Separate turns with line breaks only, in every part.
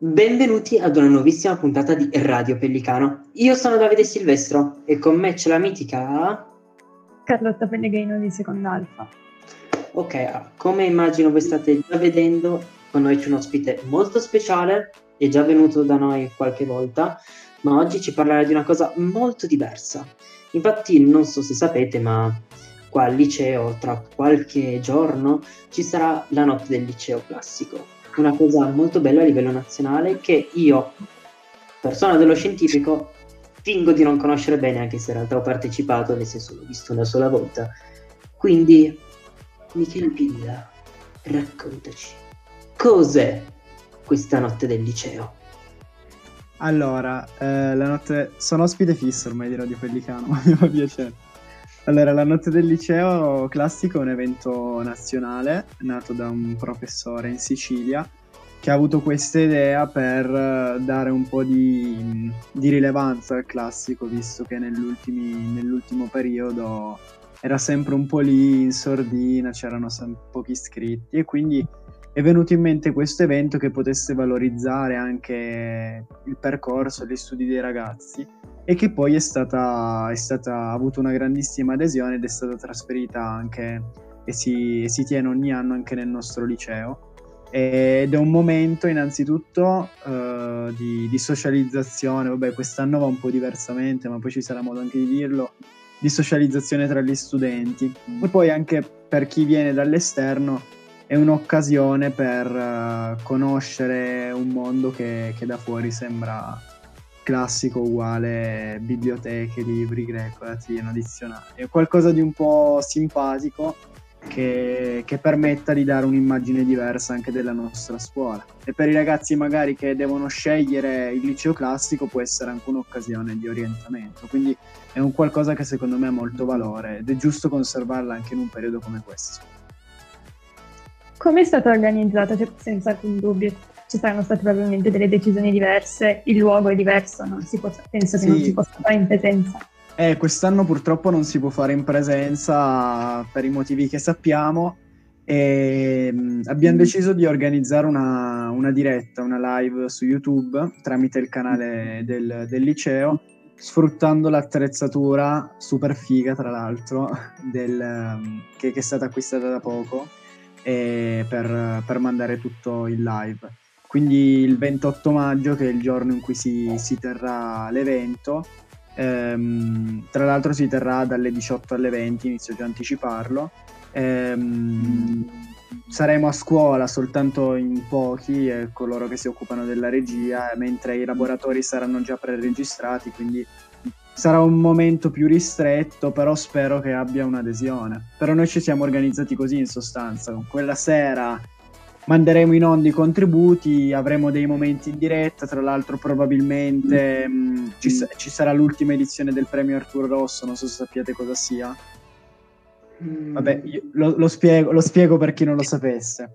Benvenuti ad una nuovissima puntata di Radio Pellicano. Io sono Davide Silvestro e con me c'è la mitica
Carlotta Pellegrino di Seconda Alfa.
Ok, come immagino voi state già vedendo, con noi c'è un ospite molto speciale, è già venuto da noi qualche volta, ma oggi ci parlerà di una cosa molto diversa. Infatti, non so se sapete, ma qua al liceo, tra qualche giorno, ci sarà la notte del liceo classico una cosa molto bella a livello nazionale che io, persona dello scientifico, fingo di non conoscere bene anche se in realtà ho partecipato, nel senso l'ho visto una sola volta. Quindi, Michele Pilla, raccontaci, cos'è questa notte del liceo?
Allora, eh, la notte... sono ospite fisso ormai di Radio Pellicano, mi fa piacere. Allora, la notte del liceo classico è un evento nazionale nato da un professore in Sicilia che ha avuto questa idea per eh, dare un po' di, di rilevanza al classico, visto che nell'ultimo periodo era sempre un po' lì in sordina, c'erano pochi iscritti e quindi è venuto in mente questo evento che potesse valorizzare anche il percorso gli studi dei ragazzi e che poi è stata, è stata, ha avuto una grandissima adesione ed è stata trasferita anche e si, si tiene ogni anno anche nel nostro liceo. Ed è un momento innanzitutto uh, di, di, socializzazione, vabbè quest'anno va un po' diversamente ma poi ci sarà modo anche di dirlo, di socializzazione tra gli studenti. Mm. e poi anche per chi viene dall'esterno è un'occasione per uh, conoscere un mondo che, che da fuori sembra classico uguale biblioteche, libri greco, latino, dizionari. È qualcosa di un po' simpatico che, che, permetta di dare un'immagine diversa anche della nostra scuola. E per i ragazzi magari che devono scegliere il liceo classico può essere anche un'occasione di orientamento. Quindi è un qualcosa che secondo me ha molto valore ed è giusto conservarla anche in un periodo come questo.
Come è stata organizzata? Cioè, senza alcun dubbio ci saranno state probabilmente delle decisioni diverse, il luogo è diverso, può, penso che sì. non si possa fare in presenza.
Eh, quest'anno purtroppo non si può fare in presenza per i motivi che sappiamo e mm, abbiamo mm. deciso di organizzare una, una, diretta, una live su YouTube tramite il canale del, del liceo sfruttando l'attrezzatura super figa tra l'altro del, mm, che, che, è stata acquistata da poco per, per mandare tutto in live. Quindi il 28 maggio che è il giorno in cui si, si terrà l'evento ehm, tra l'altro si terrà dalle 18 alle 20 inizio già a anticiparlo. Ehm, saremo a scuola soltanto in pochi eh, coloro che si occupano della regia mentre i laboratori saranno già pre-registrati quindi sarà un momento più ristretto, però spero che abbia un'adesione. Però noi ci siamo organizzati così in sostanza, quella sera manderemo in onda i contributi, avremo dei momenti in diretta, tra l'altro probabilmente mm. mh, ci, ci, sarà l'ultima edizione del premio Arturo Rosso, non so se sappiate cosa sia. Mm. Vabbè, lo, lo, spiego, lo, spiego, per chi non lo sapesse.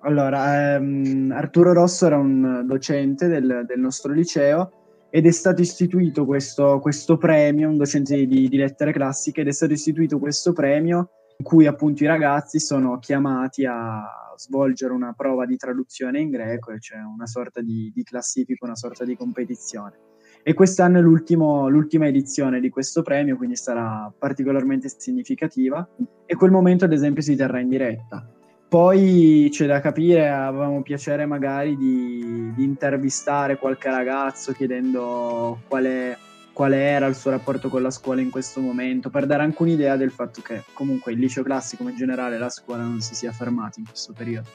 Allora, ehm, Arturo Rosso era un docente del, del, nostro liceo ed è stato istituito questo, questo premio, un docente di, di lettere classiche, ed è stato istituito questo premio in cui appunto i ragazzi sono chiamati a svolgere una prova di traduzione in greco e c'è una sorta di, di classifica, una sorta di competizione. E quest'anno è l'ultima edizione di questo premio, quindi sarà particolarmente significativa e quel momento ad esempio si terrà in diretta. Poi c'è da capire, avevamo piacere magari di, di intervistare qualche ragazzo chiedendo qual è quale era il suo rapporto con la scuola in questo momento, per dare anche un'idea del fatto che comunque il liceo classico, in generale la scuola non si sia fermata in questo periodo.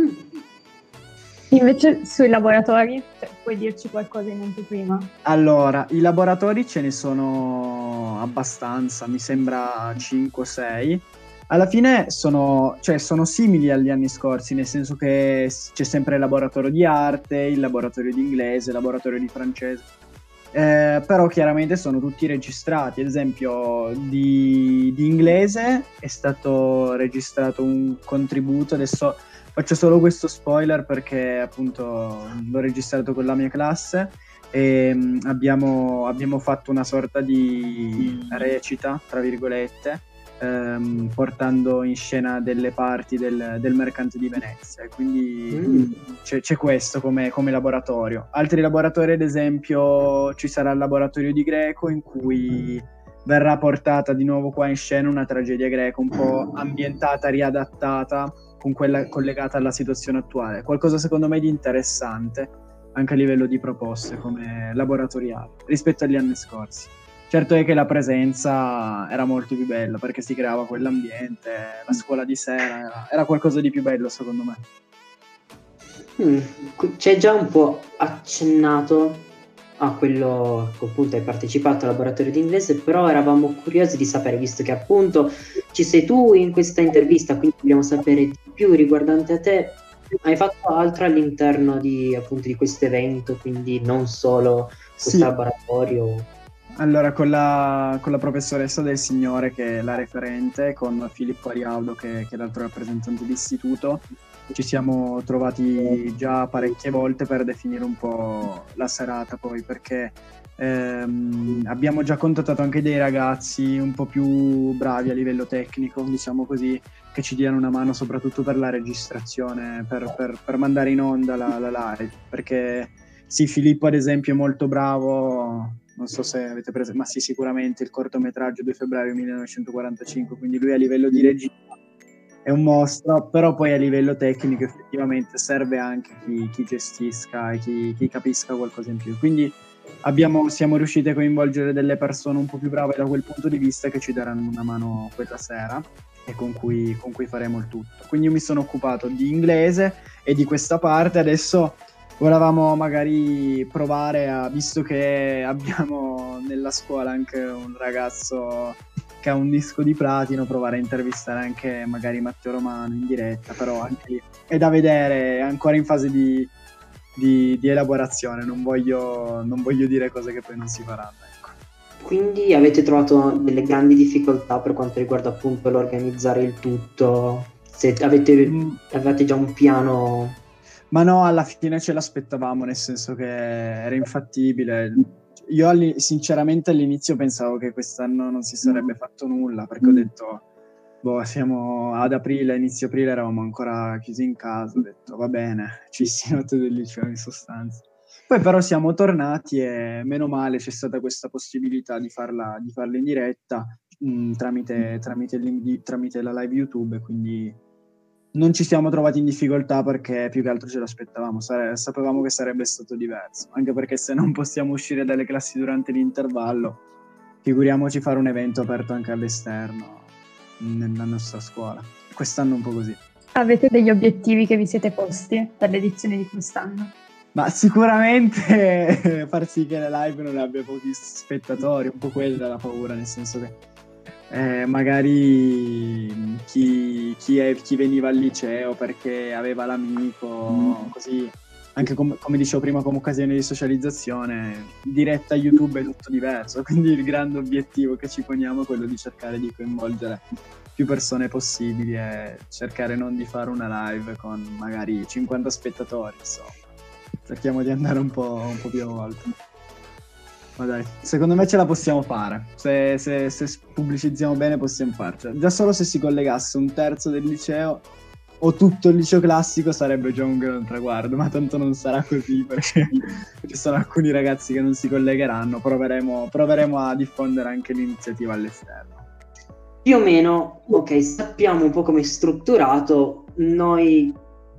Mm. Invece sui laboratori, cioè, puoi dirci qualcosa in anteprima?
Allora, i laboratori ce ne sono abbastanza, mi sembra 5 o 6. Alla fine sono, cioè, sono simili agli anni scorsi, nel senso che c'è sempre il laboratorio di arte, il laboratorio di inglese, il laboratorio di francese eh, però chiaramente sono tutti registrati. Ad esempio, di, di, inglese è stato registrato un contributo. Adesso faccio solo questo spoiler perché appunto l'ho registrato con la mia classe. E mm, abbiamo, abbiamo fatto una sorta di recita, tra virgolette, ehm, portando in scena delle parti del, del mercante di Venezia. Quindi mm. c'è, c'è, questo come, come, laboratorio. Altri laboratori, ad esempio, ci sarà il laboratorio di Greco in cui verrà portata di nuovo qua in scena una tragedia greca un po' ambientata, riadattata con quella collegata alla situazione attuale. Qualcosa secondo me di interessante anche a livello di proposte come laboratoriali rispetto agli anni scorsi. Certo è che la presenza era molto più bella perché si creava quell'ambiente, la scuola di sera era, era qualcosa di più bello secondo me.
Mm, c'è già un po' accennato a quello che appunto hai partecipato al laboratorio di inglese, però eravamo curiosi di sapere, visto che appunto ci sei tu in questa intervista, quindi vogliamo sapere di più riguardante a te. Hai fatto altro all'interno di, appunto, di questo evento, quindi non solo questo sì. laboratorio?
Allora, con la, con la, professoressa del Signore, che è la referente, con Filippo Arialdo, che, che è l'altro rappresentante d'istituto, ci siamo trovati già parecchie volte per definire un po' la serata poi, perché ehm, abbiamo già contattato anche dei ragazzi un po' più bravi a livello tecnico, diciamo così, che ci diano una mano soprattutto per la registrazione, per, per, per mandare in onda la, la live, perché sì, Filippo ad esempio è molto bravo non so se avete preso, ma sì, sicuramente il cortometraggio 2 febbraio 1945, quindi lui a livello di regia è un mostro, però poi a livello tecnico effettivamente serve anche chi, chi gestisca e chi, chi, capisca qualcosa in più. Quindi abbiamo, siamo riusciti a coinvolgere delle persone un po' più brave da quel punto di vista che ci daranno una mano quella sera e con cui, con cui faremo il tutto. Quindi io mi sono occupato di inglese e di questa parte, adesso volevamo magari provare a, visto che abbiamo nella scuola anche un ragazzo che ha un disco di platino, provare a intervistare anche magari Matteo Romano in diretta, però anche lì è da vedere, è ancora in fase di, di, di elaborazione, non voglio, non voglio, dire cose che poi non si faranno. Ecco.
Quindi avete trovato delle grandi difficoltà per quanto riguarda appunto l'organizzare il tutto? Se avete, mm. avete già un piano
ma no, alla fine ce l'aspettavamo, nel senso che era infattibile. Io alli- sinceramente all'inizio pensavo che quest'anno non si sarebbe fatto nulla, perché ho detto, boh, siamo ad aprile, inizio aprile eravamo ancora chiusi in casa, ho detto, va bene, ci si nota del liceo in sostanza. Poi però siamo tornati e meno male c'è stata questa possibilità di farla, di farla in diretta mh, mm, tramite, tramite, tramite la live YouTube, quindi non ci siamo trovati in difficoltà perché più che altro ce l'aspettavamo, Sare- sapevamo che sarebbe stato diverso, anche perché se non possiamo uscire dalle classi durante l'intervallo, figuriamoci fare un evento aperto anche all'esterno nella nostra scuola. Quest'anno un po' così.
Avete degli obiettivi che vi siete posti per l'edizione di quest'anno?
Ma sicuramente far sì che la live non abbia pochi spettatori, un po' quella la paura, nel senso che eh, magari chi, chi, è, chi, veniva al liceo perché aveva l'amico, mm. così anche com- come dicevo prima come occasione di socializzazione, diretta YouTube è tutto diverso, quindi il grande obiettivo che ci poniamo è quello di cercare di coinvolgere più persone possibili e cercare non di fare una live con magari 50 spettatori, insomma. Cerchiamo di andare un po', un po più a volte. Ma dai, secondo me ce la possiamo fare. Se, se, se pubblicizziamo bene possiamo farcela. Già solo se si collegasse un terzo del liceo o tutto il liceo classico sarebbe già un gran traguardo, ma tanto non sarà così perché ci sono alcuni ragazzi che non si collegheranno. Proveremo, proveremo a diffondere anche l'iniziativa all'esterno.
Più o meno, ok, sappiamo un po' come è strutturato. Noi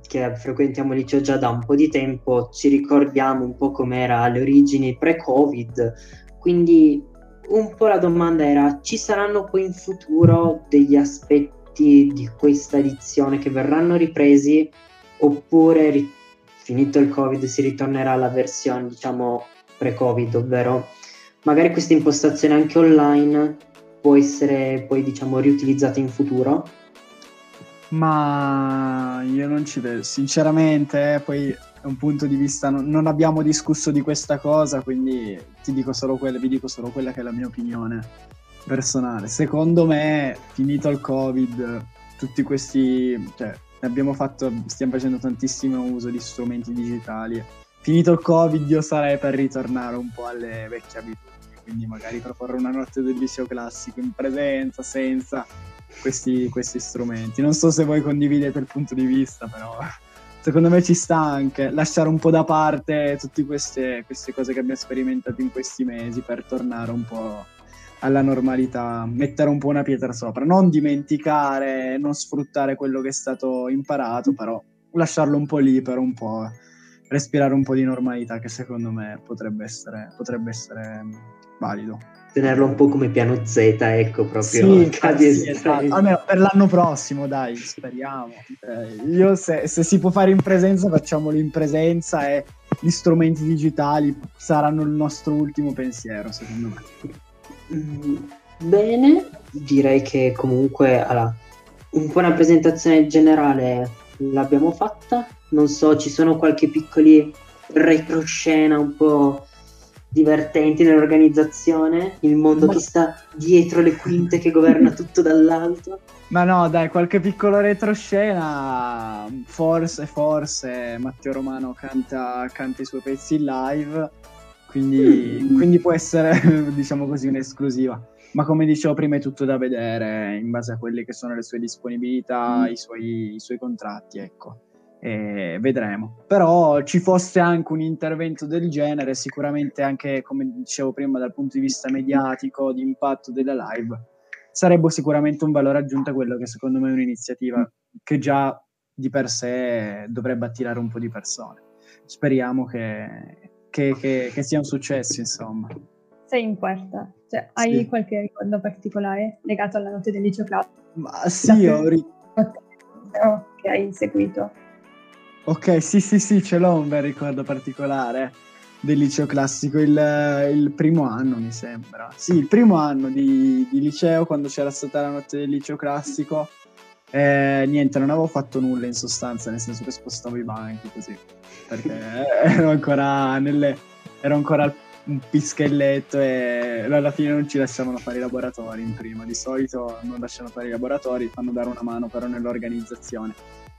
che frequentiamo il liceo già da un po' di tempo, ci ricordiamo un po' com'era alle origini pre-Covid, quindi un po' la domanda era ci saranno poi in futuro degli aspetti di questa edizione che verranno ripresi oppure ri- finito il Covid si ritornerà alla versione diciamo pre-Covid, ovvero magari questa impostazione anche online può essere poi diciamo riutilizzata in futuro?
Ma io non ci vedo, sinceramente, eh, poi è un punto di vista, non, non, abbiamo discusso di questa cosa, quindi ti dico solo quella, vi dico solo quella che è la mia opinione personale. Secondo me, finito il Covid, tutti questi, cioè, abbiamo fatto, stiamo facendo tantissimo uso di strumenti digitali. Finito il Covid, io sarei per ritornare un po' alle vecchie abitudini, quindi magari proporre una notte del liceo classico in presenza, senza questi, questi strumenti. Non so se voi condividete il punto di vista, però secondo me ci sta anche lasciare un po' da parte tutte queste, queste cose che abbiamo sperimentato in questi mesi per tornare un po' alla normalità, mettere un po' una pietra sopra, non dimenticare, non sfruttare quello che è stato imparato, però lasciarlo un po' lì per un po' respirare un po' di normalità che secondo me potrebbe essere, potrebbe essere valido.
Tenerlo un po' come piano Z, ecco, proprio.
Sì, sì esatto. Almeno per l'anno prossimo, dai, speriamo. Eh, io se, se si può fare in presenza, facciamolo in presenza e gli strumenti digitali saranno il nostro ultimo pensiero, secondo me.
Mm, bene, direi che comunque allora, un po' una presentazione generale l'abbiamo fatta. Non so, ci sono qualche piccoli retroscena un po' divertenti nell'organizzazione, il mondo che sta dietro le quinte che governa tutto dall'alto.
Ma no, dai, qualche piccolo retroscena, forse, forse Matteo Romano canta, canta i suoi pezzi in live quindi, mm. quindi può essere, diciamo così, un'esclusiva. Ma come dicevo prima è tutto da vedere in base a quelle che sono le sue disponibilità, mm. i, suoi, i, suoi, contratti, ecco. E vedremo. Però ci fosse anche un intervento del genere, sicuramente anche, come dicevo prima, dal punto di vista mediatico, di impatto della live, sarebbe sicuramente un valore aggiunto a quello che secondo me è un'iniziativa che già di per sé dovrebbe attirare un po' di persone. Speriamo che, che, che, che sia un successo, insomma.
Sei in quarta, cioè, hai sì. qualche ricordo particolare legato alla notte del liceo classico?
Ma sì, ho ricordo.
Che hai seguito.
Ok, sì, sì, sì, ce l'ho un bel ricordo particolare del liceo classico, il, il, primo anno mi sembra. Sì, il primo anno di, di, liceo, quando c'era stata la notte del liceo classico. Eh, niente, non avevo fatto nulla in sostanza, nel senso che spostavo i banchi così perché ero ancora, nelle, ero ancora un pischelletto e alla fine non ci lasciavano fare i laboratori in prima. Di solito non lasciano fare i laboratori, fanno dare una mano però nell'organizzazione.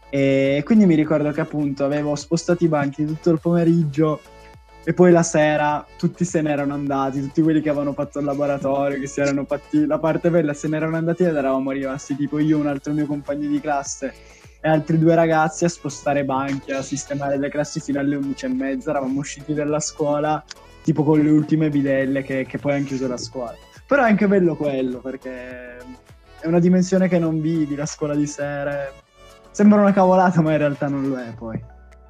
E quindi mi ricordo che appunto avevo spostato i banchi tutto il pomeriggio e poi la sera tutti se ne erano andati, tutti quelli che avevano fatto il laboratorio, che si erano fatti la parte bella, se ne erano andati ed eravamo rimasti tipo io, un altro mio compagno di classe e altri due ragazzi a spostare banchi, a sistemare le classi fino alle 11 e mezza. Eravamo usciti dalla scuola tipo con le ultime bidelle che, che poi hanno chiuso la scuola. Però è anche bello quello perché è una dimensione che non vivi, la scuola di sera. Sembra una cavolata, ma in realtà non lo è poi.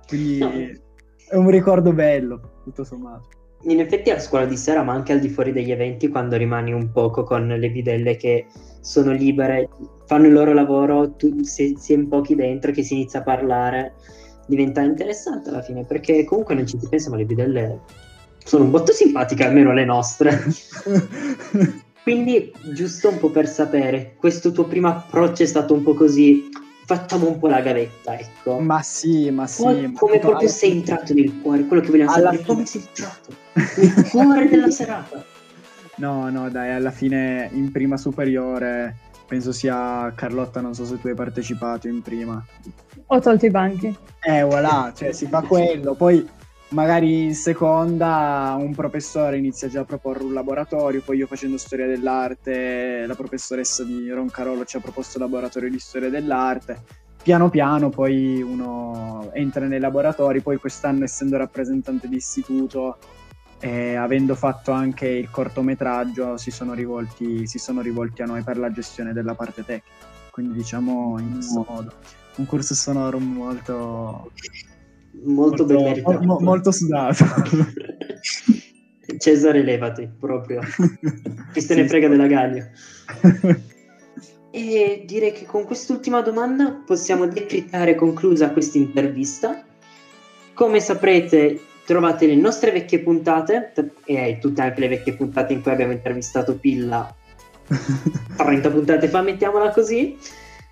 Quindi no. è un ricordo bello, tutto sommato.
In effetti a scuola di sera, ma anche al di fuori degli eventi, quando rimani un poco con le bidelle che sono libere, fanno il loro lavoro, tu, se si è in pochi dentro che si inizia a parlare, diventa interessante alla fine, perché comunque non ci si pensa, ma le bidelle sono molto simpatiche, almeno le nostre. Quindi, giusto un po' per sapere, questo tuo primo approccio è stato un po' così, facciamo un po' la gavetta, ecco.
Ma sì, ma sì.
Come, come proprio sei entrato nel cuore, quello che vogliamo sapere, fine... come sei entrato nel cuore della serata.
No, no, dai, alla fine in prima superiore penso sia Carlotta, non so se tu hai partecipato in prima.
Ho tolto i banchi.
Eh, voilà, cioè si fa quello. Poi magari in seconda un professore inizia già a proporre un laboratorio, poi io facendo storia dell'arte, la professoressa di Roncarolo ci ha proposto il laboratorio di storia dell'arte. Piano piano poi uno entra nei laboratori, poi quest'anno essendo rappresentante di istituto e avendo fatto anche il cortometraggio si sono, rivolti, si sono rivolti a noi per la gestione della parte tecnica. Quindi diciamo in questo modo. Un corso sonoro molto...
Molto, molto ben meritato.
Mo, molto sudato.
Cesare levati, proprio. Chi se ne frega della Gallia. e direi che con quest'ultima domanda possiamo decrittare conclusa questa intervista. Come saprete, trovate le nostre vecchie puntate e tutte anche le vecchie puntate in cui abbiamo intervistato Pilla 30 puntate fa, mettiamola così.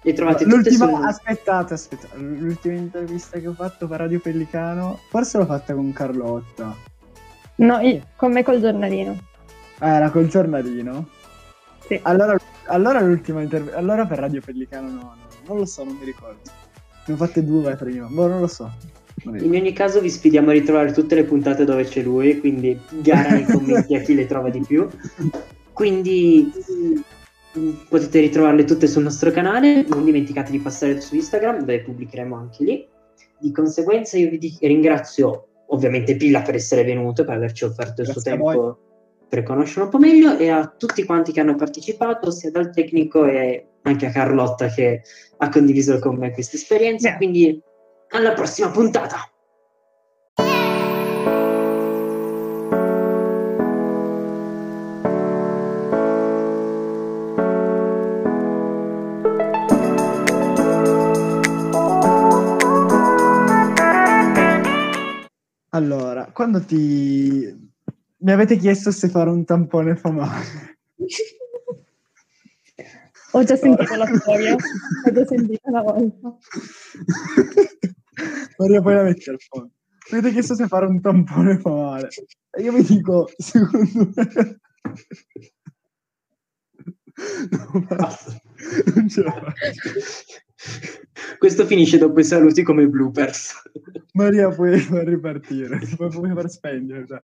E trovate
l'ultima, tutte su... aspettate, aspettate, l'ultima intervista che ho fatto per Radio Pellicano, forse l'ho fatta con Carlotta.
No, io, con me col giornalino.
Ah, era col giornalino?
Sì.
Allora, allora l'ultima intervista, allora per Radio Pellicano no, no, non lo so, non mi ricordo. Ne ho fatte due prima, boh, non lo so.
In ogni caso vi sfidiamo a ritrovare tutte le puntate dove c'è lui, quindi gara nei commenti a chi le trova di più. Quindi potete ritrovarle tutte sul nostro canale, non dimenticate di passare su Instagram dove pubblicheremo anche lì. Di conseguenza io vi ringrazio ovviamente Pilla per essere venuto, per averci offerto il suo tempo per conoscere un po' meglio e a tutti quanti che hanno partecipato, sia dal tecnico e anche a Carlotta che ha condiviso con me questa esperienza.
Yeah.
Quindi alla prossima puntata!
Allora, quando ti... Mi avete chiesto se fare un tampone fa male.
Ho già sentito la storia, ho già sentito una volta.
Maria, poi la metti al fondo. Mi avete chiesto se fare un tampone fa male. E io mi dico, secondo me... No, basta. Non ce la faccio.
Questo finisce dopo i saluti come bloopers.
Maria, puoi ripartire. Puoi, far spegnere. dai.